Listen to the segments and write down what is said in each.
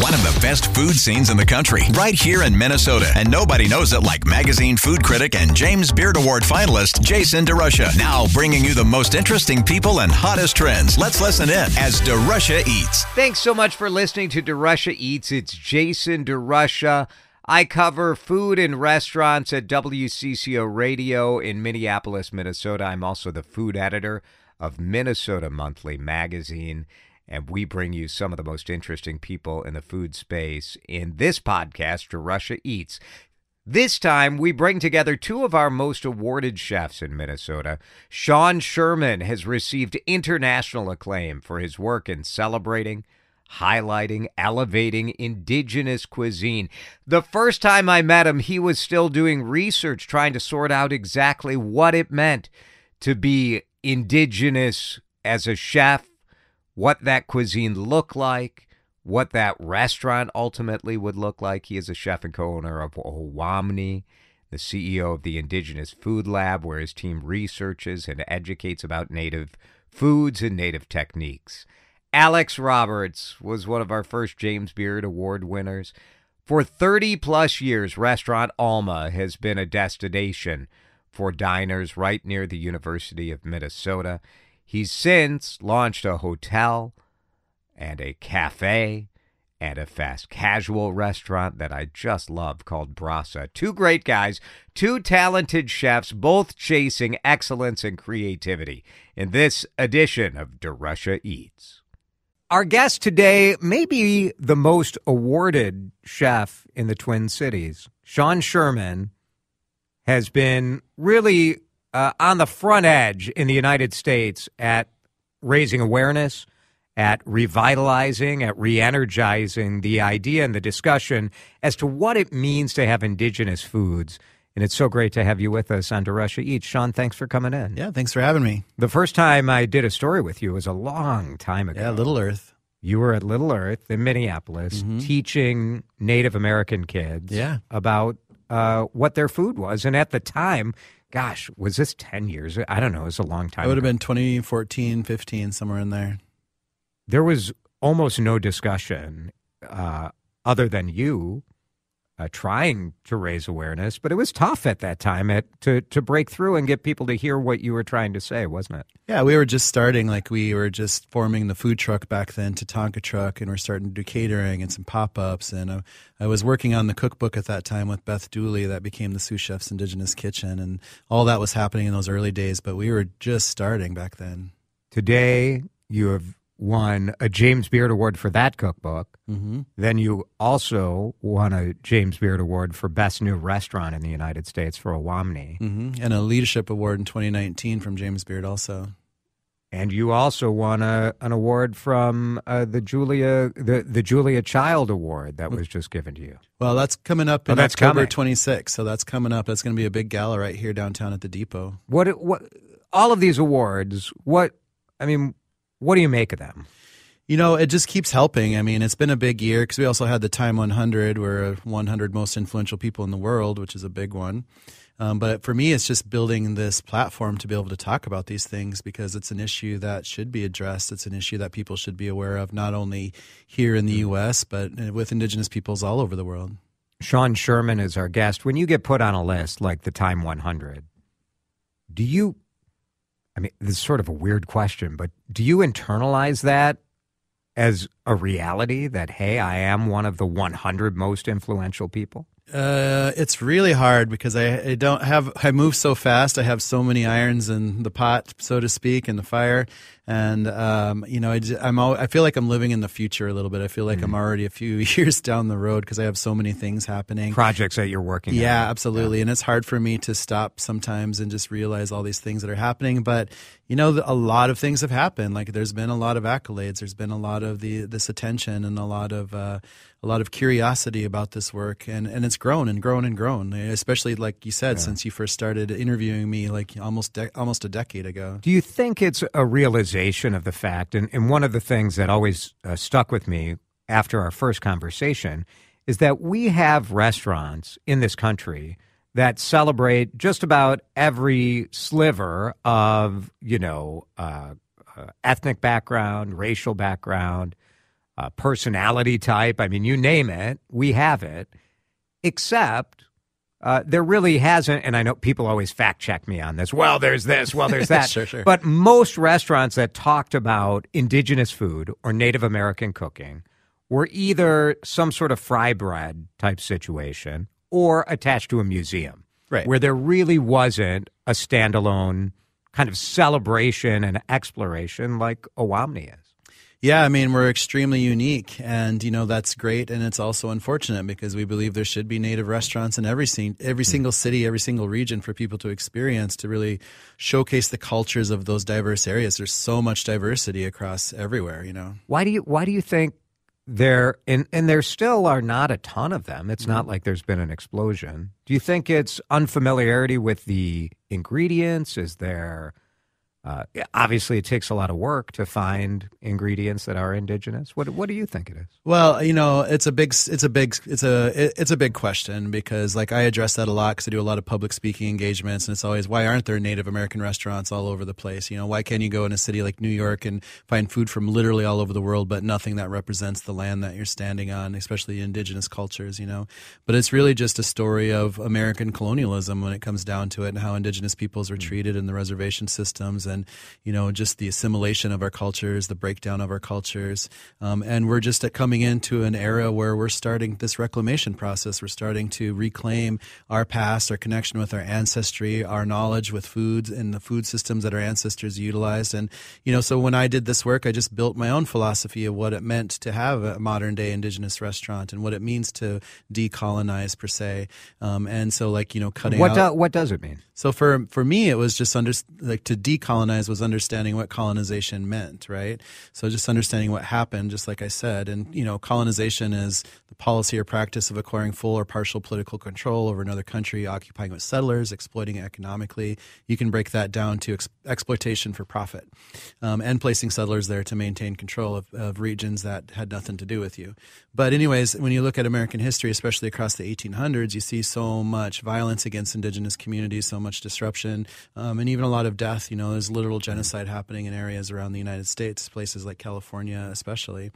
One of the best food scenes in the country, right here in Minnesota. And nobody knows it like magazine food critic and James Beard Award finalist Jason DeRusha. Now bringing you the most interesting people and hottest trends. Let's listen in as DeRusha Eats. Thanks so much for listening to DeRusha Eats. It's Jason DeRusha. I cover food and restaurants at WCCO Radio in Minneapolis, Minnesota. I'm also the food editor of Minnesota Monthly Magazine, and we bring you some of the most interesting people in the food space in this podcast, DeRusha Eats. This time, we bring together two of our most awarded chefs in Minnesota. Sean Sherman has received international acclaim for his work in celebrating, highlighting, elevating indigenous cuisine. The first time I met him, he was still doing research, trying to sort out exactly what it meant to be indigenous as a chef, what that cuisine looked like, what that restaurant ultimately would look like. He is a chef and co owner of Owamni, the CEO of the Indigenous Food Lab, where his team researches and educates about native foods and native techniques. Alex Roberts was one of our first James Beard Award winners. For 30 plus years, Restaurant Alma has been a destination for diners right near the University of Minnesota. He's since launched a hotel and a cafe and a fast casual restaurant that I just love called Brasa. Two great guys, two talented chefs, both chasing excellence and creativity in this edition of DeRusha Eats. Our guest today may be the most awarded chef in the Twin Cities. Sean Sherman has been really uh, on the front edge in the United States at raising awareness, at revitalizing, at re energizing the idea and the discussion as to what it means to have indigenous foods. And it's so great to have you with us on DeRusha Eats. Sean, thanks for coming in. Yeah, thanks for having me. The first time I did a story with you was a long time ago. Yeah, Little Earth. You were at Little Earth in Minneapolis Mhm. teaching Native American kids Yeah. about uh, what their food was. And at the time, gosh, was this 10 years? I don't know. It was a long time. It would have been 2014, 15, somewhere in there. There was almost no discussion uh, other than you uh, trying to raise awareness, but it was tough at that time at, to, to break through and get people to hear what you were trying to say, wasn't it? Yeah, we were just starting, like we were just forming the food truck back then, Tatanka Truck, and we're starting to do catering and some pop ups. And uh, I was working on the cookbook at that time with Beth Dooley that became the Sioux Chef's Indigenous Kitchen. And all that was happening in those early days, but we were just starting back then. Today, you have won a James Beard Award for that cookbook. Mm-hmm. Then you also won a James Beard Award for Best New Restaurant in the United States for Owamni. hmm And a leadership award in 2019 from James Beard also. And you also won a, an award from uh, the Julia the, the Julia Child Award that was just given to you. Well, that's coming up Oh, in that's October coming. 26th. So that's coming up. That's going to be a big gala right here downtown at the depot. What what all of these awards? What I mean, what do you make of them? You know, it just keeps helping. I mean, it's been a big year because we also had the Time 100, we're 100 most influential people in the world, which is a big one. Um, but for me, it's just building this platform to be able to talk about these things because it's an issue that should be addressed. It's an issue that people should be aware of, not only here in the U.S., but uh, with Indigenous peoples all over the world. Sean Sherman is our guest. When you get put on a list like the Time 100, do you? I mean, this is sort of a weird question, but do you internalize that as a reality that hey, I am one of the 100 most influential people? Uh, it's really hard because I, I don't have I move so fast. I have so many irons in the pot, so to speak, in the fire, and um, you know I, al- I feel like I'm living in the future a little bit. I feel like I'm already a few years down the road because I have so many things happening. Projects that you're working on. Yeah, absolutely. And it's hard for me to stop sometimes and just realize all these things that are happening. But you know, a lot of things have happened. Like there's been a lot of accolades. There's been a lot of the this attention and a lot of uh, a lot of curiosity about this work, and and it's grown and grown and grown. Especially like you said, since you first started interviewing me, like almost de- almost a decade ago. Do you think it's a realization of the fact? And, and one of the things that always uh, stuck with me after our first conversation is that we have restaurants in this country that celebrate just about every sliver of, you know, uh, uh, ethnic background, racial background, uh, personality type. I mean, you name it, we have it. Except uh, there really hasn't, and I know people always fact check me on this. Well, there's this, well, there's that. Sure, sure. But most restaurants that talked about indigenous food or Native American cooking were either some sort of fry bread type situation or attached to a museum. Right. Where there really wasn't a standalone kind of celebration and exploration like Owamni is. Yeah, I mean, we're extremely unique, and you know that's great, and it's also unfortunate because we believe there should be native restaurants in every scene, every hmm. single city, every single region for people to experience to really showcase the cultures of those diverse areas. There's so much diversity across everywhere, you know. Why do you why do you think there and and there still are not a ton of them. It's not hmm. like there's been an explosion. Do you think it's unfamiliarity with the ingredients? Is there uh, obviously, it takes a lot of work to find ingredients that are indigenous. What What do you think it is? Well, you know, it's a big, it's a big, it's a, it's a big question because, like, I address that a lot because I do a lot of public speaking engagements, and it's always why aren't there Native American restaurants all over the place? You know, why can't you go in a city like New York and find food from literally all over the world, but nothing that represents the land that you're standing on, especially indigenous cultures? You know, but it's really just a story of American colonialism when it comes down to it, and how indigenous peoples were treated in the reservation systems and you know just the assimilation of our cultures, the breakdown of our cultures, um, and we're just coming into an era where we're starting this reclamation process. We're starting to reclaim our past, our connection with our ancestry, our knowledge with foods and the food systems that our ancestors utilized, and you know so when I did this work, I just built my own philosophy of what it meant to have a modern day indigenous restaurant and what it means to decolonize per se, um, and so like you know cutting What out do, What does it mean? so for for me, it was just under like to decolonize was understanding what colonization meant, right? So just understanding what happened, just like I said, and you know, colonization is the policy or practice of acquiring full or partial political control over another country, occupying with settlers, exploiting it economically. You can break that down to ex- exploitation for profit, um, and placing settlers there to maintain control of, of regions that had nothing to do with you. But anyways, when you look at American history, especially across the 1800s, you see so much violence against indigenous communities, so much disruption, um, and even a lot of death. You know, there's literal genocide happening in areas around the United States, places like California, especially.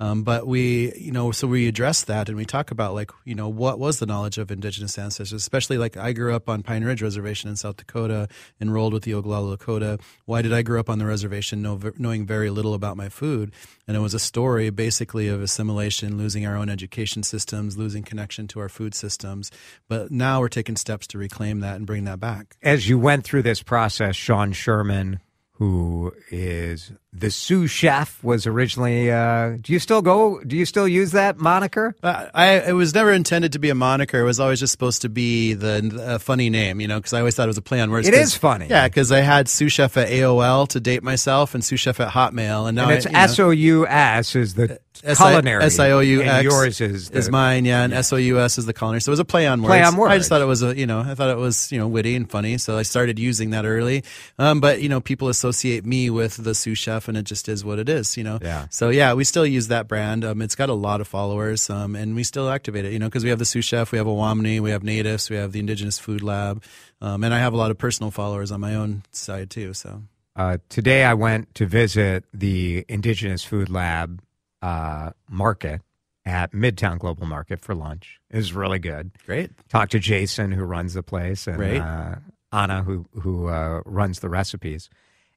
Um, but we, you know, so we address that and we talk about like, you know, what was the knowledge of indigenous ancestors, especially like I grew up on Pine Ridge Reservation in South Dakota, enrolled with the Oglala Lakota. Why did I grow up on the reservation know, knowing very little about my food? And it was a story basically of assimilation, losing our own education systems, losing connection to our food systems. But now we're taking steps to reclaim that and bring that back. As you went through this process, Sean Sherman, who is the Sioux Chef was originally uh, do you still go do you still use that moniker? Uh, i it was never intended to be a moniker. It was always just supposed to be the funny name you know because i always thought it was a play on words it is funny. Yeah because i had Sioux Chef at aol to date myself and Sioux Chef at hotmail and now and it's I, s-o-u-s is the culinary s-i-o-u-x yours is the, is mine yeah and s-o-u-s is the culinary. So it was a play on words. play on words i just thought it was a you know i thought it was you know witty and funny so i started using that early. Um, but you know people associate me with the Sioux Chef and it just is what it is, you know. Yeah. So yeah, we still use that brand. Um, it's got a lot of followers, um, and we still activate it, you know, because we have the Sioux Chef, we have Owamni, we have NATIFS, we have the Indigenous Food Lab, um, and I have a lot of personal followers on my own side too. So uh, today I went to visit the Indigenous Food Lab uh, market at Midtown Global Market for lunch. It was really good. Great. Talked to Jason, who runs the place, and right. uh, Anna, who who uh, runs the recipes.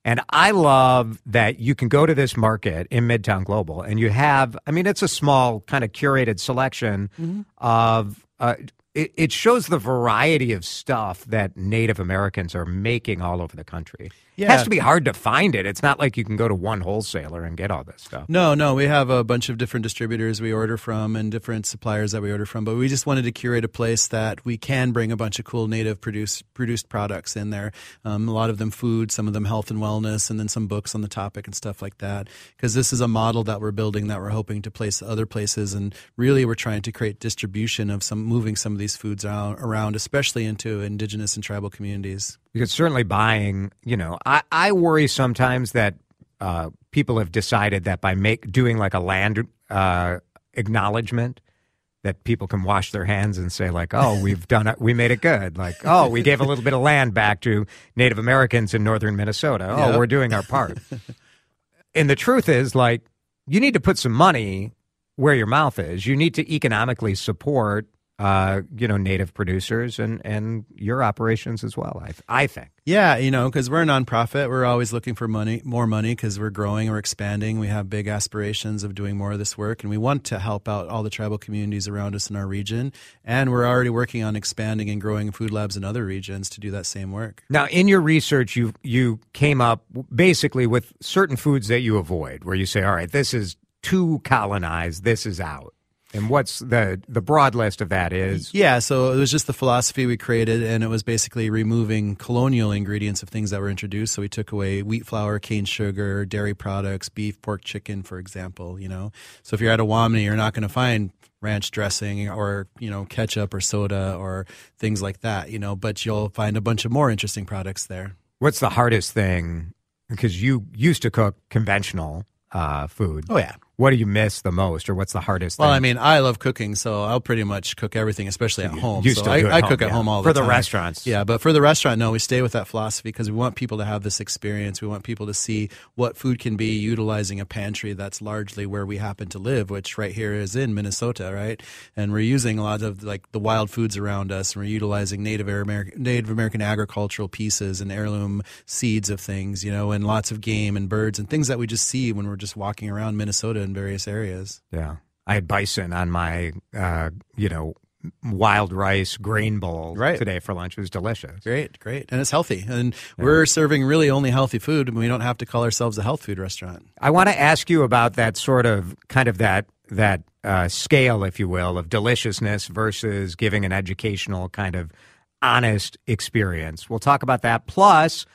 And I love that you can go to this market in Midtown Global and you have, I mean, it's a small kind of curated selection mm-hmm. of, uh, it, it shows the variety of stuff that Native Americans are making all over the country. Yeah. It has to be hard to find it. It's not like you can go to one wholesaler and get all this stuff. No, no, we have a bunch of different distributors we order from and different suppliers that we order from, but we just wanted to curate a place that we can bring a bunch of cool native produced produced products in there. Um, a lot of them food, some of them health and wellness, and then some books on the topic and stuff like that. Because this is a model that we're building that we're hoping to place other places, and really we're trying to create distribution of some moving some of these foods around, especially into indigenous and tribal communities. Because certainly buying, you know, I, I worry sometimes that uh, people have decided that by make doing like a land uh, acknowledgement that people can wash their hands and say like, oh, we've done it, we made it good. Like, oh, we gave a little bit of land back to Native Americans in northern Minnesota. Oh, Yep. we're doing our part. and the truth is, like, you need to put some money where your mouth is. You need to economically support uh, you know, native producers and, and your operations as well, I, I think. Yeah, you know, because we're a nonprofit. We're always looking for money, more money, because we're growing, we're expanding. We have big aspirations of doing more of this work, and we want to help out all the tribal communities around us in our region. And we're already working on expanding and growing food labs in other regions to do that same work. Now, in your research, you you came up basically with certain foods that you avoid, where you say, all right, this is too colonized, this is out. And what's the the broad list of that is? Yeah, so it was just the philosophy we created, and it was basically removing colonial ingredients of things that were introduced. So we took away wheat flour, cane sugar, dairy products, beef, pork, chicken, for example. You know, so if you're at a Owamni, you're not going to find ranch dressing or you know ketchup or soda or things like that. You know, but you'll find a bunch of more interesting products there. What's the hardest thing? Because you used to cook conventional uh, food. Oh yeah what do you miss the most or what's the hardest well thing? i mean i love cooking so i'll pretty much cook everything especially at home Used so to I, do at I home, cook at yeah. home all for the the time. restaurants yeah but for the restaurant no we stay with that philosophy because we want people to have this experience we want people to see what food can be utilizing a pantry that's largely where we happen to live which right here is in minnesota right and we're using a lot of like the wild foods around us and we're utilizing native american native american agricultural pieces and heirloom seeds of things you know and lots of game and birds and things that we just see when we're just walking around minnesota in various areas yeah. I had bison on my, uh, you know, wild rice grain bowl right. today for lunch. It was delicious. Great, great. And it's healthy. And yeah. we're serving really only healthy food, and we don't have to call ourselves a health food restaurant. I want to ask you about that sort of kind of that that uh, scale, if you will, of deliciousness versus giving an educational kind of honest experience. We'll talk about that. Plus,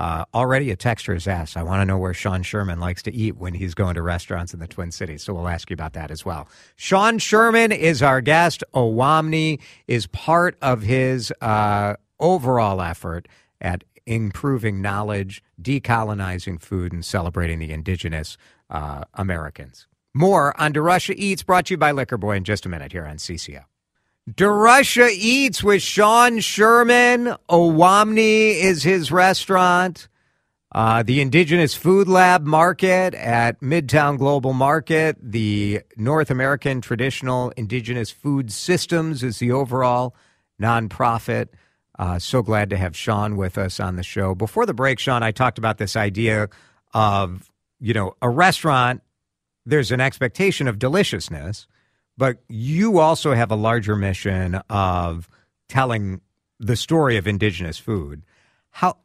uh, already a texture has asked, I want to know where Sean Sherman likes to eat when he's going to restaurants in the Twin Cities. So we'll ask you about that as well. Sean Sherman is our guest. Owamni is part of his uh, overall effort at improving knowledge, decolonizing food, and celebrating the indigenous uh, Americans. More on DeRusha Eats, brought to you by Liquor Boy in just a minute here on CCO. DeRusha Eats with Sean Sherman. Owamni is his restaurant. Uh, the Indigenous Food Lab Market at Midtown Global Market. The North American Traditional Indigenous Food Systems is the overall nonprofit. Uh, so glad to have Sean with us on the show. Before the break, Sean, I talked about this idea of, you know, a restaurant, there's an expectation of deliciousness but you also have a larger mission of telling the story of indigenous food. How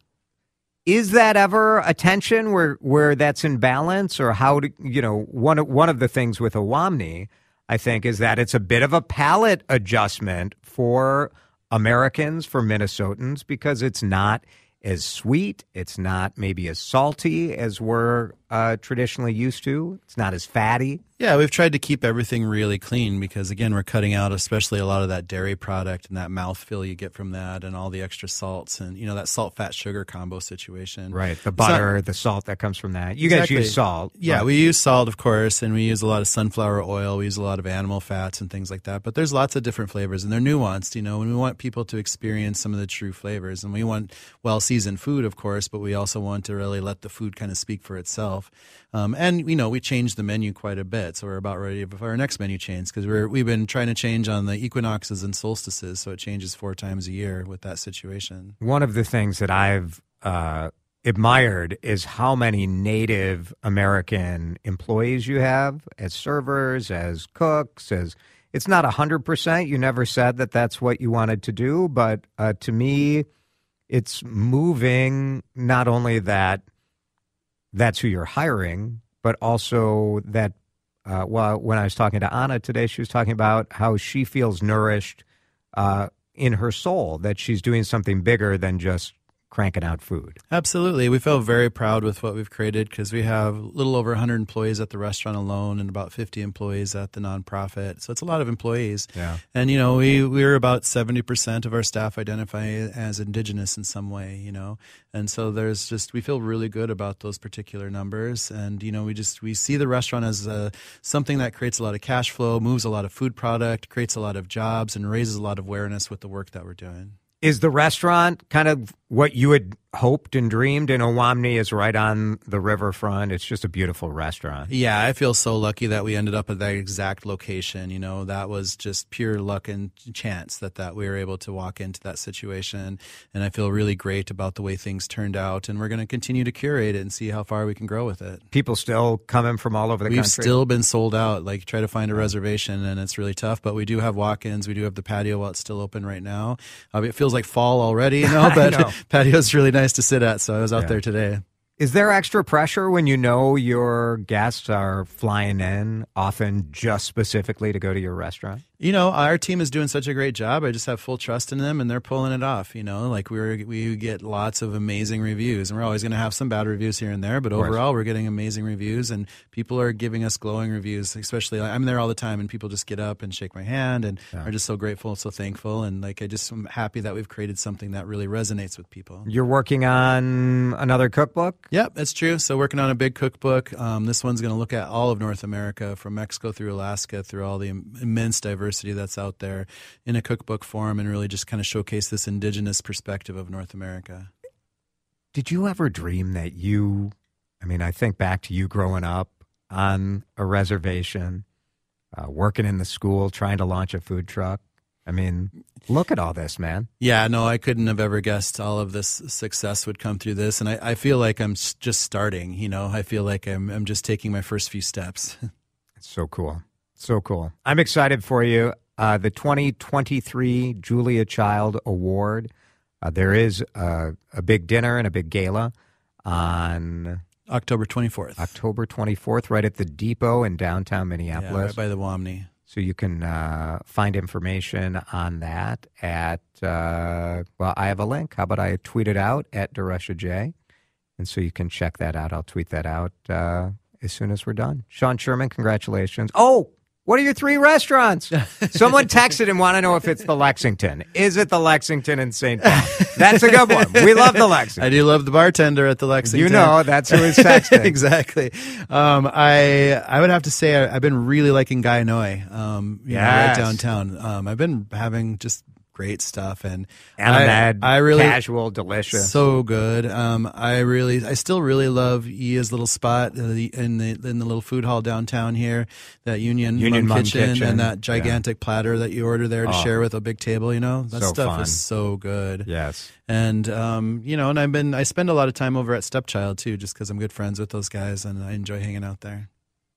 is that ever a tension where where that's in balance, or how do you know one one of the things with Owamni, I think, is that it's a bit of a palate adjustment for Americans, for Minnesotans, because it's not as sweet. It's not maybe as salty as we're uh, traditionally used to. It's not as fatty. Yeah, we've tried to keep everything really clean because, again, we're cutting out especially a lot of that dairy product and that mouthfeel you get from that and all the extra salts and, you know, that salt, fat, sugar combo situation. Right. The butter, the salt that comes from that. You exactly. guys use salt. Yeah, but. we use salt, of course, and we use a lot of sunflower oil. We use a lot of animal fats and things like that. But there's lots of different flavors and they're nuanced, you know, and we want people to experience some of the true flavors. And we want well seasoned food, of course, but we also want to really let the food kind of speak for itself. Um, and you know, we changed the menu quite a bit, so we're about ready for our next menu change because we're we've been trying to change on the equinoxes and solstices, so it changes four times a year with that situation. One of the things that I've uh, admired is how many Native American employees you have as servers, as cooks, as it's not 100%. You never said that that's what you wanted to do, but uh, to me, it's moving not only that that's who you're hiring, but also that. Uh, well, when I was talking to Anna today, she was talking about how she feels nourished uh, in her soul, that she's doing something bigger than just cranking out food. Absolutely. We feel very proud with what we've created because we have a little over 100 employees at the restaurant alone and about 50 employees at the nonprofit. So it's a lot of employees. Yeah. And, you know, we, we're about 70% of our staff identify as indigenous in some way, you know. And so there's just, we feel really good about those particular numbers. And, you know, we just, we see the restaurant as a, something that creates a lot of cash flow, moves a lot of food product, creates a lot of jobs, and raises a lot of awareness with the work that we're doing. Is the restaurant kind of what you had hoped and dreamed. And Owamni is right on the riverfront. It's just a beautiful restaurant. Yeah, I feel so lucky that we ended up at that exact location. You know, that was just pure luck and chance that that we were able to walk into that situation. And I feel really great about the way things turned out. And we're going to continue to curate it and see how far we can grow with it. People still coming from all over the country. We've still been sold out. Like try to find a reservation, and it's really tough. But we do have walk-ins. We do have the patio while it's still open right now. Uh, it feels like fall already, you know. But know. Patio's really nice to sit at. So I was out Yeah. there today. Is there extra pressure when you know your guests are flying in, often just specifically to go to your restaurant? You know, our team is doing such a great job. I just have full trust in them, and they're pulling it off. You know, like we're we get lots of amazing reviews, and we're always going to have some bad reviews here and there, but overall, we're getting amazing reviews, and people are giving us glowing reviews. Especially, like, I'm there all the time, and people just get up and shake my hand, and are just so grateful, so thankful, and like I just am happy that we've created something that really resonates with people. You're working on another cookbook? Yep, that's true. So working on a big cookbook. Um, this one's going to look at all of North America, from Mexico through Alaska, through all the im- immense diversity that's out there in a cookbook form, and really just kind of showcase this indigenous perspective of North America. Did you ever dream that you, I mean, I think back to you growing up on a reservation, uh, working in the school, trying to launch a food truck. I mean, look at all this, man. Yeah, no, I couldn't have ever guessed all of this success would come through this, and I, I feel like I'm just starting. You know, I feel like I'm I'm just taking my first few steps. It's so cool. So cool. I'm excited for you. Uh, the 2023 Julia Child Award. Uh, there is a, a big dinner and a big gala on October 24th. October 24th, right at the depot in downtown yeah, Minneapolis. right by the Owamni. So you can uh, find information on that at, uh, well, I have a link. How about I tweet it out at DeRusha J? And so you can check that out. I'll tweet that out uh, as soon as we're done. Sean Sherman, congratulations. Oh, what are your three restaurants? Someone texted and want to know if it's the Lexington. Is it the Lexington in St. Paul? That's a good one. We love the Lexington. I do love the bartender at the Lexington. You know, that's who is texting. exactly. Um, I I would have to say I, I've been really liking Gai Noi. Um, you know, right downtown. Um, I've been having just great stuff, and Ann Ahmed, I, I really casual, delicious. so good. Um, I really, I still really love Yia's little spot uh, in the in the little food hall downtown here, that Union, Union Hmong Hmong kitchen, Kitchen, and that gigantic platter that you order there to Oh. share with a big table. You know, that So stuff fun. is so good. yes. And um, you know, and I've been I spend a lot of time over at Stepchild too, just because I'm good friends with those guys and I enjoy hanging out there.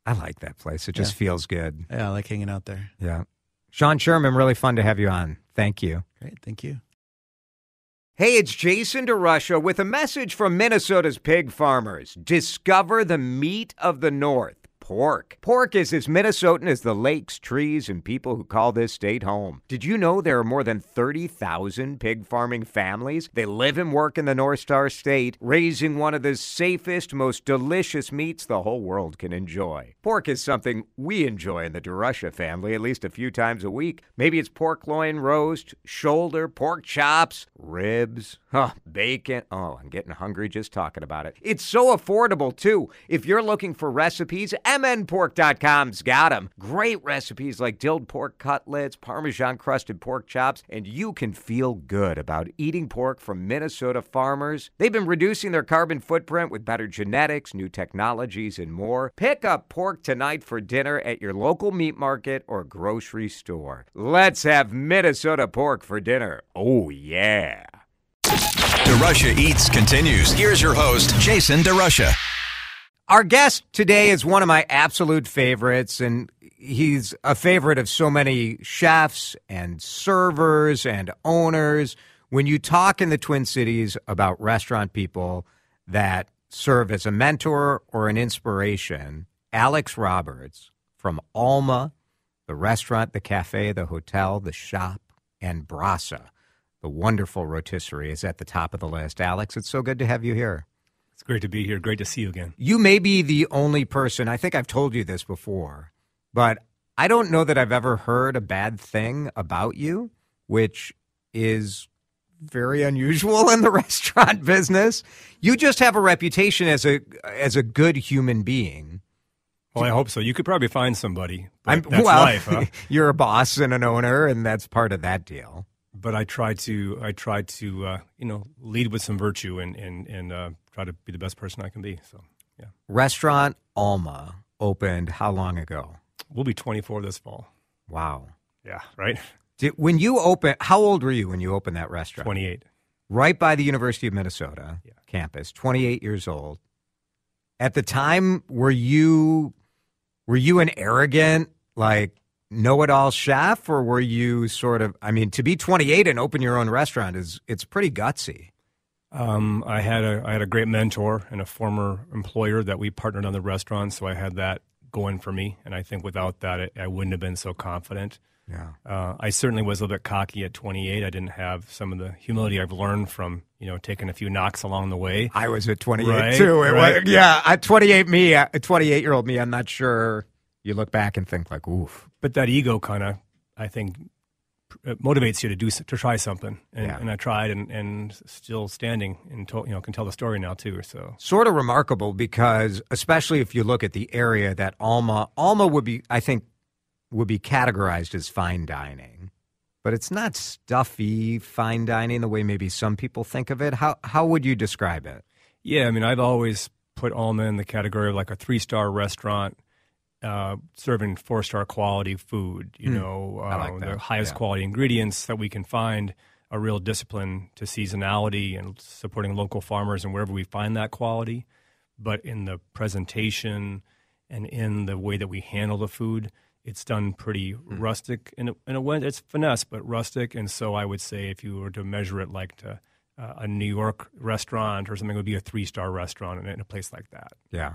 I like that place. It just Yeah. feels good. Yeah, I like hanging out there. Yeah. Sean Sherman, really fun to have you on. Thank you. Great, thank you. Hey, it's Jason DeRusha with a message from Minnesota's pig farmers. Discover the meat of the North. Pork. Pork is as Minnesotan as the lakes, trees, and people who call this state home. Did you know there are more than 30,000 pig farming families? They live and work in the North Star State, raising one of the safest, most delicious meats the whole world can enjoy. Pork is something we enjoy in the DeRusha family at least a few times a week. Maybe it's pork loin roast, shoulder, pork chops, ribs, huh, bacon. Oh, I'm getting hungry just talking about it. It's so affordable, too. If you're looking for recipes, mnpork.com's got them. Great recipes like dilled pork cutlets, Parmesan crusted pork chops, and you can feel good about eating pork from Minnesota farmers. They've been reducing their carbon footprint with better genetics, new technologies, and more. Pick up pork tonight for dinner at your local meat market or grocery store. Let's have Minnesota pork for dinner. Oh, yeah. DeRusha Eats continues. Here's your host, Jason DeRusha. Our guest today is one of my absolute favorites, and he's a favorite of so many chefs and servers and owners. When you talk in the Twin Cities about restaurant people that serve as a mentor or an inspiration, Alex Roberts from Alma, the restaurant, the cafe, the hotel, the shop, and Brasa, the wonderful rotisserie, is at the top of the list. Alex, it's so good to have you here. It's great to be here. Great to see you again. You may be the only person, I think I've told you this before, but I don't know that I've ever heard a bad thing about you, which is very unusual in the restaurant business. You just have a reputation as a as a good human being. Well, I hope so. You could probably find somebody. But I'm that's well, life, huh? you're a boss and an owner and that's part of that deal. But I try to I try to uh, you know lead with some virtue and and and uh, try to be the best person I can be. So yeah, Restaurant Alma opened how long ago? we'll be 24 this fall. Wow. Yeah, right. Did, when you open, how old were you when you opened that restaurant? 28. Right by the University of Minnesota Yeah. campus. Twenty eight years old. At the time, were you were you an arrogant like know it all chef, or were you sort of? I mean, to be twenty eight and open your own restaurant is it's pretty gutsy. Um, I had a I had a great mentor and a former employer that we partnered on the restaurant, so I had that going for me. And I think without that, I, I wouldn't have been so confident. Yeah. Uh, I certainly was a little bit cocky at 28. I didn't have some of the humility I've learned from you know taking a few knocks along the way. I was at 28 Right, too. It right. was, yeah, at 28 me, uh, 28 year old me, I'm not sure. You look back and think like, oof. But that ego kind of, I think, uh, motivates you to do to try something. And, Yeah. and I tried, and, and still standing, and to, you know can tell the story now too. So Sort of remarkable because, especially if you look at the area that Alma, Alma would be, I think, would be categorized as fine dining, but it's not stuffy fine dining the way maybe some people think of it. How how would you describe it? Yeah, I mean, I've always put Alma in the category of like a three star restaurant, uh, serving four star quality food. You know, uh, like the highest yeah. quality ingredients that we can find. A real discipline to seasonality and supporting local farmers and wherever we find that quality, but in the presentation and in the way that we handle the food, it's done pretty Hmm. rustic in a, in a way. It's finesse, but rustic. And so I would say if you were to measure it like to uh, a New York restaurant or something, it would be a three star restaurant in, in a place like that. Yeah.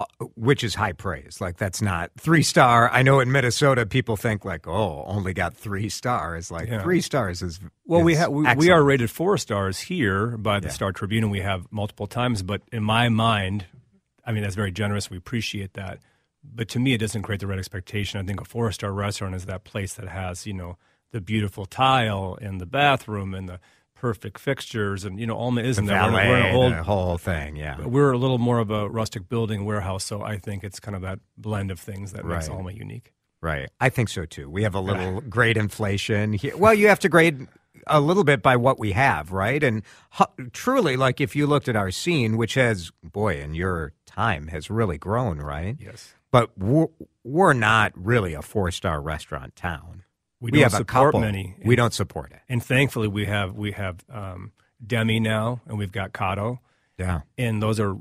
Uh, Which is high praise. Like that's not three star. I know in Minnesota people think like, oh, only got three stars. Like Yeah. three stars is Well, we have we, we are rated four stars here by the Yeah. Star Tribune, and we have multiple times. But in my mind, I mean that's very generous. We appreciate that. But to me, it doesn't create the right expectation. I think a four star restaurant is that place that has you know the beautiful tile in the bathroom and the perfect fixtures, and you know Alma isn't the that. We're- we're an old whole thing. Yeah. we're a little more of a rustic building warehouse, so I think it's kind of that blend of things that makes Alma unique. Right. I think so too. We have a little grade inflation here. Well, you have to grade a little bit by what we have, right? And hu- truly, like if you looked at our scene, which has, boy, in your time has really grown, right? Yes, But we're, we're not really a four star restaurant town. We, don't have a support couple. many. We don't support it. and thankfully we have we have um, Demi now, and we've got Kato, Yeah. and those are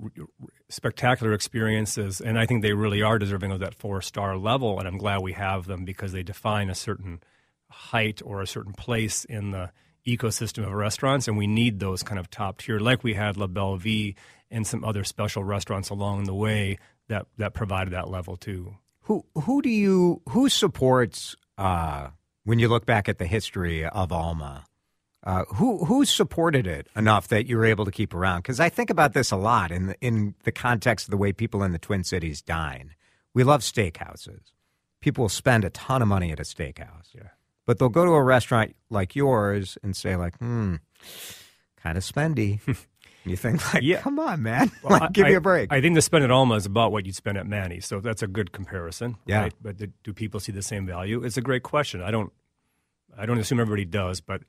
spectacular experiences, and I think they really are deserving of that four star level. And I'm glad we have them because they define a certain height or a certain place in the ecosystem of restaurants, and we need those kind of top tier, like we had La Belle Vie and some other special restaurants along the way that that provided that level too. Who who do you who supports uh, when you look back at the history of Alma? Uh, who who supported it enough that you were able to keep around? Because I think about this a lot in the, in the context of the way people in the Twin Cities dine. We love steakhouses. People will spend a ton of money at a steakhouse, Yeah. but they'll go to a restaurant like yours and say like, "Hmm, kind of spendy." you think like, Yeah. "Come on, man, Well, like, give I, me a break." I think the spend at Alma is about what you'd spend at Manny, so that's a good comparison. Yeah. Right? But do, do people see the same value? It's a great question. I don't. I don't assume everybody does, but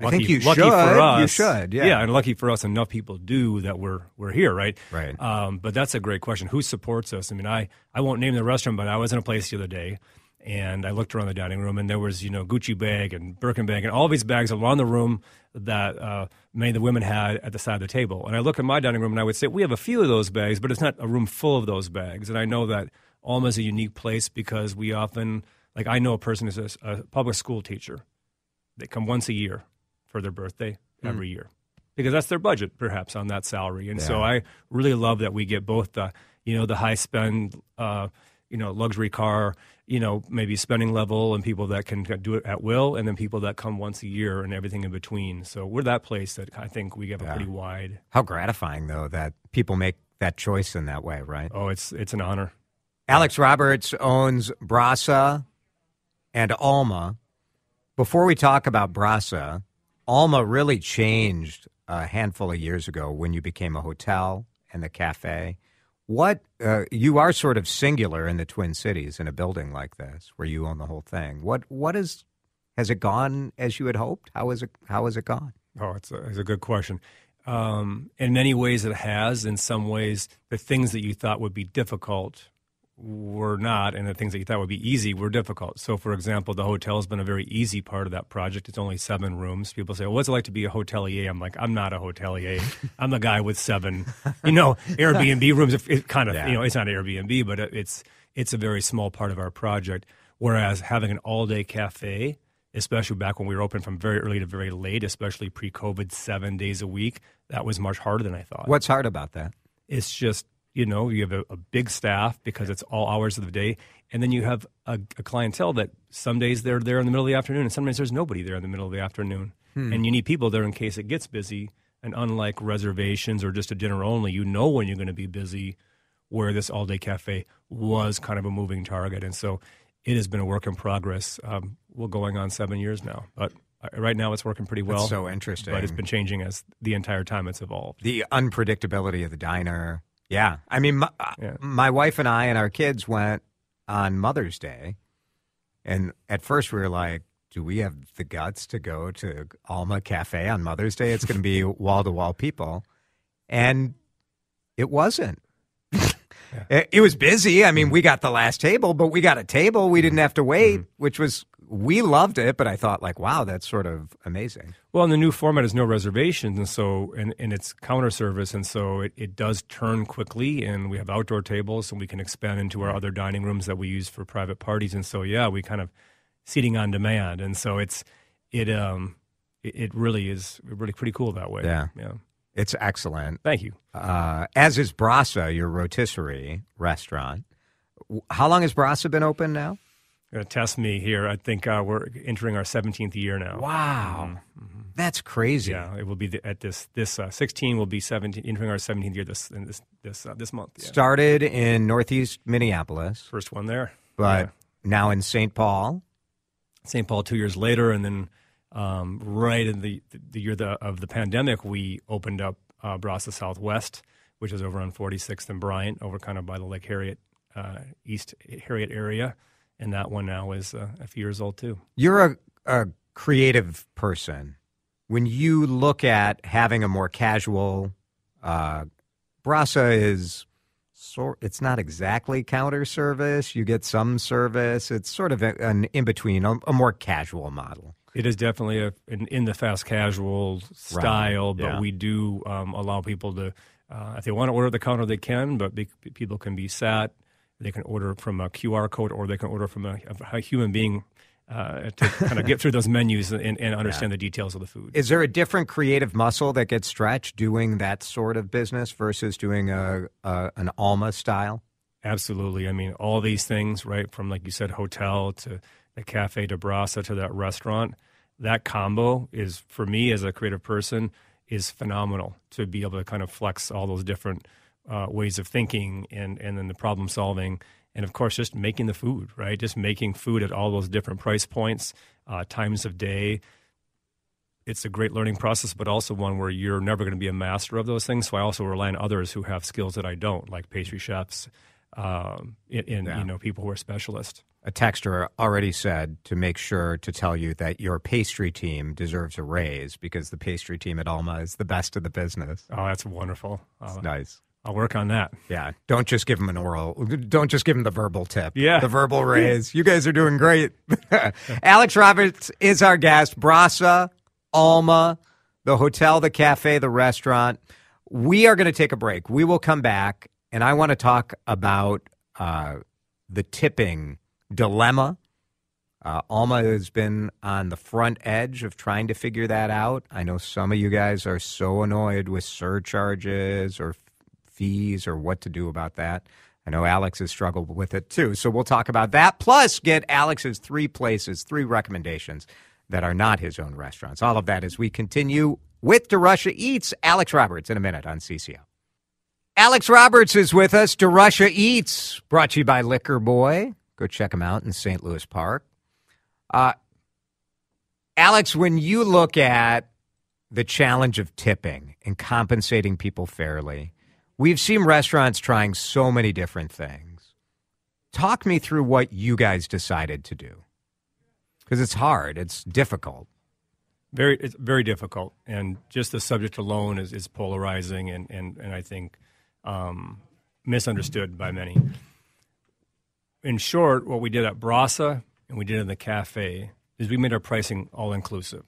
I think you lucky should. For us, You should, yeah. and lucky for us, enough people do that we're we're here, right? Right. Um, but that's a great question. Who supports us? I mean, I I won't name the restaurant, but I was in a place the other day. And I looked around the dining room, and there was, you know, Gucci bag and Birkin bag, and all these bags around the room that uh, many of the women had at the side of the table. And I look at my dining room, and I would say, we have a few of those bags, but it's not a room full of those bags. And I know that Alma is a unique place because we often, like, I know a person who's a, a public school teacher. They come once a year for their birthday every year because that's their budget, perhaps, on that salary. And so I really love that we get both the, you know, the high spend, uh, you know, luxury car, you know, maybe spending level and people that can do it at will, and then people that come once a year and everything in between. So we're that place that I think we have a pretty wide. How gratifying though that people make that choice in that way, right? Oh, it's it's an honor. Alex Roberts owns Brasa and Alma. Before we talk about Brasa, Alma really changed a handful of years ago when you became a hotel and the cafe. What uh, you are sort of singular in the Twin Cities in a building like this where you own the whole thing. What what is Has it gone as you had hoped? How is it? How has it gone? Oh, it's a, it's a good question. Um, in many ways, it has. In some ways, the things that you thought would be difficult were not, and the things that you thought would be easy were difficult. So, for example, the hotel has been a very easy part of that project. It's only seven rooms. People say, well, "What's it like to be a hotelier?" I'm like, "I'm not a hotelier. I'm the guy with seven, you know, Airbnb rooms. It kind of, yeah. you know, it's not Airbnb, but uh, it's it's a very small part of our project. Whereas having an all day cafe, especially back when we were open from very early to very late, especially pre COVID, seven days a week, that was much harder than I thought. What's hard about that? It's just you know you have a, a, big staff because it's all hours of the day. And then you have a, a, clientele that some days they're there in the middle of the afternoon and sometimes there's nobody there in the middle of the afternoon. Hmm. and you need people there in case it gets busy. And unlike reservations or just a dinner only you know when you're going to be busy where this all day cafe was kind of a moving target. And so it has been a work in progress. Um, we're going on seven years now but uh, right now it's working pretty well That's so interesting. but it's been changing as the entire time it's evolved. The unpredictability of the diner yeah. I mean, my, uh, yeah. my wife and I and our kids went on Mother's Day. And at first we were like, do we have the guts to go to Alma Cafe on Mother's Day? It's going to be wall to wall people. And it wasn't. It, it, was busy. I mean, we got the last table, but we got a table. We didn't have to wait, mm-hmm. which was we loved it, but I thought like, wow, that's sort of amazing. Well, and the new format is no reservations, and so and, and it's counter service, and so it, it does turn quickly, and we have outdoor tables, and we can expand into our other dining rooms that we use for private parties, and so yeah, we kind of seating on demand, and so it's it um it, it really is really pretty cool that way. Yeah, yeah. It's excellent. Thank you. Uh, as is Brasa, your rotisserie restaurant. How long has Brasa been open now? to test me here. I think uh, we're entering our 17th year now. Wow. Mm-hmm. That's crazy. Yeah, it will be the, at this this uh, 16 will be 17 entering our 17th year this in this this uh, this month. Yeah. Started in Northeast Minneapolis. First one there. But yeah. now in St. Paul. St. Paul 2 years later and then um, right in the the year the, of the pandemic we opened up uh, Brasa Southwest, which is over on 46th and Bryant over kind of by the Lake Harriet uh, East Harriet area and that one now is uh, a few years old too. You're a, a creative person. When you look at having a more casual, uh, Brasa is sort. It's not exactly counter service. You get some service. It's sort of an in between, a, a, more casual model. It is definitely a, in, in the fast casual style, right. but yeah. we do um, allow people to, uh, if they want to order the counter, they can. But be, people can be sat they can order from a QR code or they can order from a, a human being uh, to kind of get through those menus and, and understand yeah. the details of the food. Is there a different creative muscle that gets stretched doing that sort of business versus doing a, a an Alma style? Absolutely. I mean, all these things, right, from like you said, hotel to the cafe de Brasa to that restaurant, that combo is for me as a creative person is phenomenal to be able to kind of flex all those different uh, ways of thinking and, and then the problem solving. And of course, just making the food, right? Just making food at all those different price points, uh, times of day. It's a great learning process, but also one where you're never going to be a master of those things. So I also rely on others who have skills that I don't, like pastry chefs, um, in, yeah. you know people who are specialists. A texter already said to make sure to tell you that your pastry team deserves a raise because the pastry team at Alma is the best of the business. Oh, that's wonderful. Uh, nice. I'll work on that. Yeah. Don't just give them an oral. Don't just give them the verbal tip. Yeah. The verbal raise. you guys are doing great. Alex Roberts is our guest. Brasa, Alma, the hotel, the cafe, the restaurant. We are going to take a break. We will come back, and I want to talk about uh, the tipping dilemma. Uh, Alma has been on the front edge of trying to figure that out. I know some of you guys are so annoyed with surcharges or fees or what to do about that. I know Alex has struggled with it too. So we'll talk about that. Plus, get Alex's three places, three recommendations that are not his own restaurants. All of that as we continue with DeRusha Eats. Alex Roberts in a minute on CCO. Alex Roberts is with us. DeRusha Eats, brought to you by Liquor Boy. Go check them out in St. Louis Park. Uh, Alex, when you look at the challenge of tipping and compensating people fairly, We've seen restaurants trying so many different things. Talk me through what you guys decided to do. Because it's hard. It's difficult. Very, it's very difficult, and just the subject alone is, is polarizing, and, and, and I think um, misunderstood by many. In short, what we did at Brasa and we did in the cafe is we made our pricing all inclusive.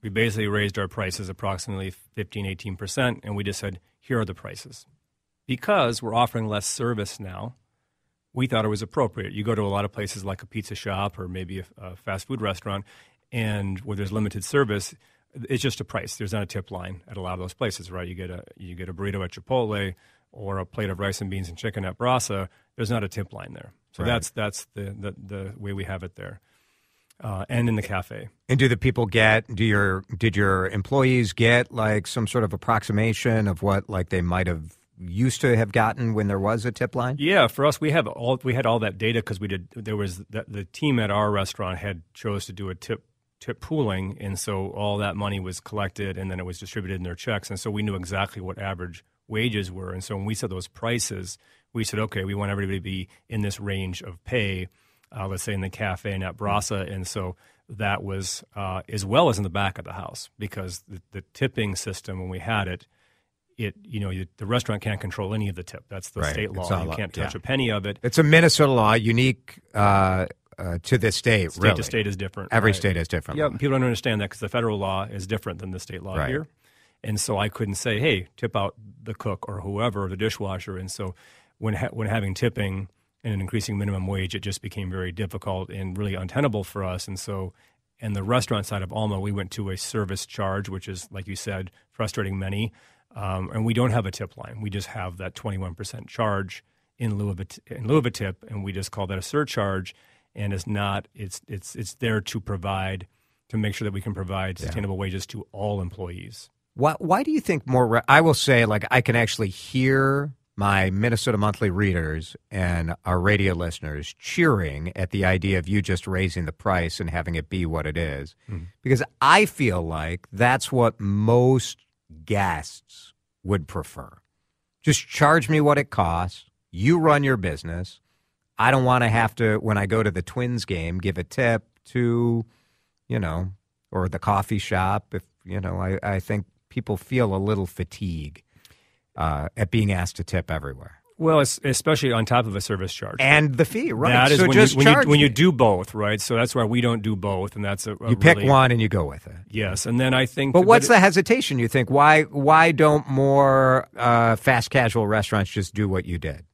We basically raised our prices approximately 15, 18%, and we just said, here are the prices. Because we're offering less service now, we thought it was appropriate. You go to a lot of places like a pizza shop or maybe a, a fast food restaurant, and where there's limited service, it's just a price. There's not a tip line at a lot of those places, right? You get a you get a burrito at Chipotle or a plate of rice and beans and chicken at Brasa. There's not a tip line there, so Right. that's that's the, the the way we have it there, uh, and in the cafe. And do the people get? Do your did your employees get like some sort of approximation of what like they might have used to have gotten when there was a tip line? Yeah, for us, we have all we had all that data because we did. There was the, the team at our restaurant had chose to do a tip tip pooling, and so all that money was collected and then it was distributed in their checks, and so we knew exactly what average wages were. And so when we set those prices, we said, okay, we want everybody to be in this range of pay. Uh, let's say in the cafe and at Brasa, and so that was uh, as well as in the back of the house because the, the tipping system when we had it it you know you, the restaurant can't control any of the tip. That's the Right. state law. You can't touch yeah. a penny of it. It's a Minnesota law, unique uh, uh, to this state. State really. to state is different. Every right? state is different. Yeah, people don't understand that because the federal law is different than the state law Right. here. And so I couldn't say, "Hey, tip out the cook or whoever, the dishwasher." And so when ha- when having tipping and an increasing minimum wage, it just became very difficult and really untenable for us. And so, in the restaurant side of Alma, we went to a service charge, which is, like you said, frustrating many. Um, and we don't have a tip line. We just have that 21% charge in lieu of a t- in lieu of a tip, and we just call that a surcharge. And it's not. It's it's it's there to provide to make sure that we can provide sustainable wages to all employees. Why, why do you think more? Re- I will say, like, I can actually hear my Minnesota Monthly readers and our radio listeners cheering at the idea of you just raising the price and having it be what it is. Hmm. Because I feel like that's what most guests would prefer. Just charge me what it costs. You run your business. I don't want to have to, when I go to the Twins game, give a tip to, you know, or the coffee shop. If, you know, I, I think people feel a little fatigue uh, at being asked to tip everywhere. Well, especially on top of a service charge. And the fee, right? That is so when, just you, when, you, when you do both, right? So that's why we don't do both, and that's a, a You pick really- one and you go with it. Yes, and then I think. But what's the hesitation? You think why why don't more uh, fast casual restaurants just do what you did?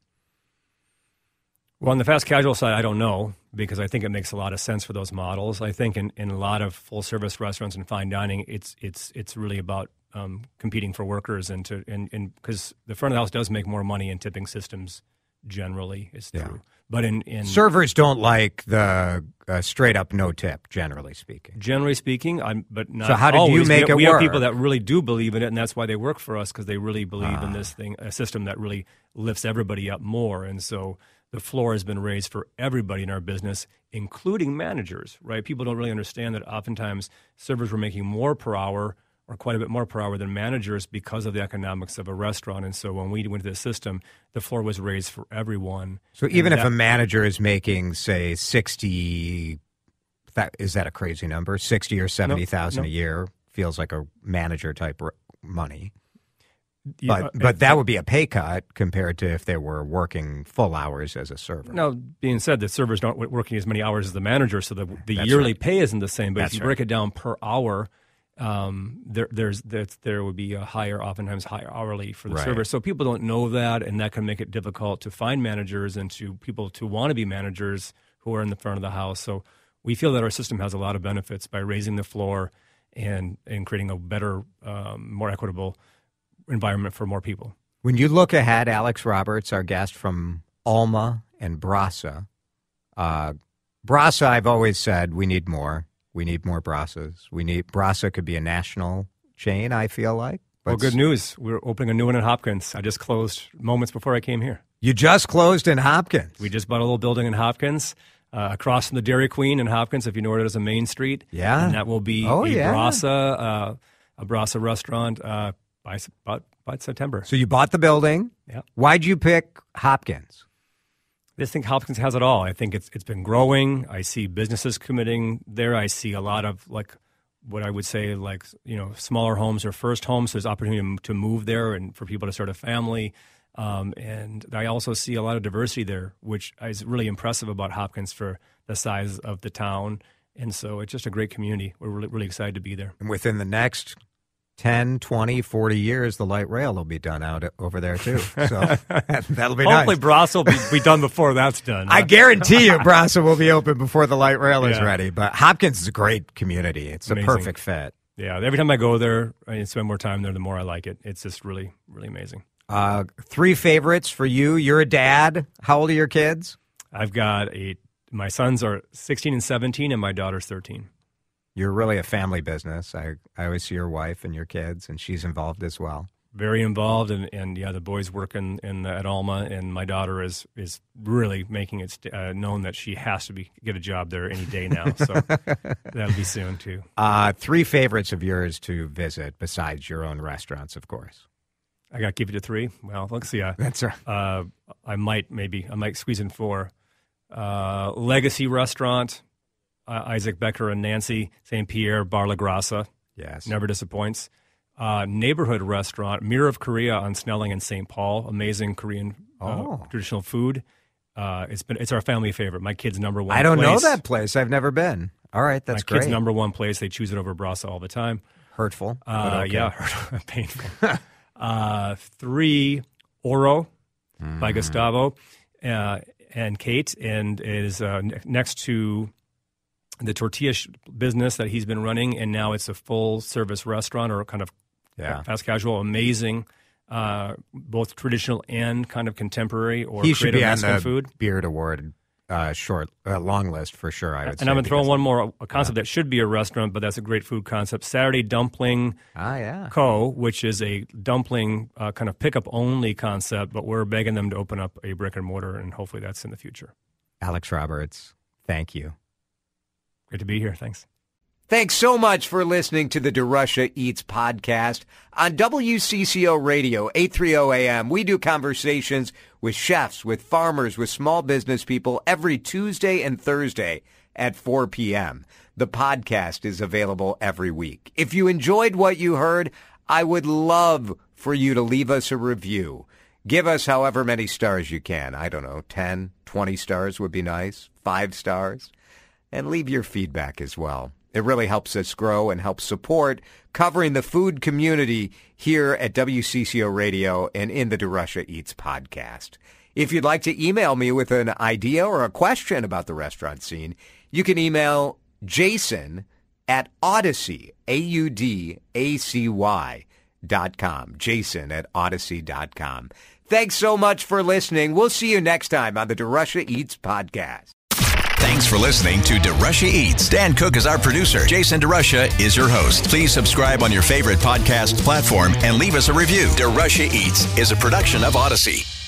Well, on the fast casual side, I don't know because I think it makes a lot of sense for those models. I think in, in a lot of full service restaurants and fine dining, it's it's it's really about um, competing for workers and to and because the front of the house does make more money in tipping systems generally. Is Yeah. true, but in in Servers don't like the uh, straight up no tip, generally speaking. generally speaking, I'm but not. So how did you make we, it We work? have people that really do believe in it, and that's why they work for us because they really believe Ah. in this thing, a system that really lifts everybody up more. And so the floor has been raised for everybody in our business, including managers. Right? People don't really understand that oftentimes servers were making more per hour. Or quite a bit more per hour than managers because of the economics of a restaurant, and so when we went to the system, the floor was raised for everyone. So even if that- a manager is making, say, sixty, that is that a crazy number? Sixty or seventy thousand no. a year feels like a manager type r- money. Yeah, But uh, but that would be a pay cut compared to if they were working full hours as a server. Now, being said, the servers aren't working as many hours as the manager, so the, the That's yearly right. pay isn't the same. But That's if you right. break it down per hour, um, there there's that there would be a higher, oftentimes higher hourly for the Right. server. So people don't know that, and that can make it difficult to find managers and to people to want to be managers who are in the front of the house. So we feel that our system has a lot of benefits by raising the floor and and creating a better, um, more equitable environment for more people. When you look ahead, Alex Roberts, our guest from Alma and Brasa, uh, Brasa, I've always said we need more. We need more Brasas. We need Brasa could be a national chain. I feel like. Well, good news. We're opening a new one in Hopkins. I just closed moments before I came here. You just closed in Hopkins. We just bought a little building in Hopkins, uh, across from the Dairy Queen in Hopkins, if you know where it is, a Main Street. Yeah. And that will be Oh, a yeah. Brasa, uh, a Brasa restaurant uh, by, about, by September. so you bought the building. Yeah. Why'd you pick Hopkins? Just think Hopkins has it all. I think it's it's been growing. I see businesses committing there. I see a lot of like what I would say like you know smaller homes or first homes. So There's opportunity to move there and for people to start a family. Um, and I also see a lot of diversity there, which is really impressive about Hopkins for the size of the town. And so it's just a great community. We're really, really excited to be there. And within the next 10, 20, 40 years, the light rail will be done out over there too. So that'll be Hopefully, nice. Brasa will be, be done before that's done. I guarantee you, Brasa will be open before the light rail is Yeah. ready. But Hopkins is a great community. It's a perfect fit. yeah, every time I go there and spend more time there, the more I like it. It's just really, really amazing. Uh, three favorites for you. You're a dad. How old are your kids? I've got a my sons are 16 and 17, and my daughter's 13. You're really a family business. I, I always see your wife and your kids, and she's involved as well. Very involved, and, and yeah, the boys work in, in at Alma, and my daughter is is really making it uh, known that she has to be get a job there any day now. So that'll be soon too. Uh, three favorites of yours to visit besides your own restaurants, of course. I got to keep it to three. Well, let's see. Uh, That's right. uh, I might maybe I might squeeze in four. Uh, Legacy Restaurant, uh, Isaac Becker and Nancy St. Pierre Bar La Grassa, Yes. never disappoints. Uh, neighborhood restaurant, Mirror of Korea on Snelling and St. Paul, amazing Korean uh, Oh. traditional food. Uh, it's been it's our family favorite. My kid's number one. I don't know that place. I've never been. All right, that's My great. kid's number one place. They choose it over Brasa all the time. Hurtful. Uh, okay. Yeah, painful. uh, three, Oro by Gustavo uh, and Kate, and it is uh, ne- next to the tortilla sh- business that he's been running, and now it's a full service restaurant or kind of Yeah. fast casual. Amazing, uh, both traditional and kind of contemporary or he should creative be on the food. Beard Award uh, short uh, long list for sure. I would. And I'm going to throw one more a concept that should be a restaurant, but that's a great food concept. Saturday Dumpling Ah, yeah. Co., which is a dumpling uh, kind of pickup only concept, but we're begging them to open up a brick and mortar, and hopefully that's in the future. Alex Roberts, thank you. Great to be here. Thanks. Thanks so much for listening to the DeRusha Eats podcast on WCCO Radio, 830 AM. We do conversations with chefs, with farmers, with small business people every Tuesday and Thursday at 4 p.m. The podcast is available every week. If you enjoyed what you heard, I would love for you to leave us a review. Give us however many stars you can. I don't know, 10, 20 stars would be nice, five stars and leave your feedback as well. It really helps us grow and helps support covering the food community here at WCCO Radio and in the DeRusha Eats podcast. If you'd like to email me with an idea or a question about the restaurant scene, you can email Jason at Audacy, A-U-D-A-C-Y dot com. Jason at Audacy dot com. Thanks so much for listening. We'll see you next time on the DeRusha Eats podcast. Thanks for listening to DeRusha Eats. Dan Cook is our producer. Jason DeRusha is your host. Please subscribe on your favorite podcast platform and leave us a review. DeRusha Eats is a production of Audacy.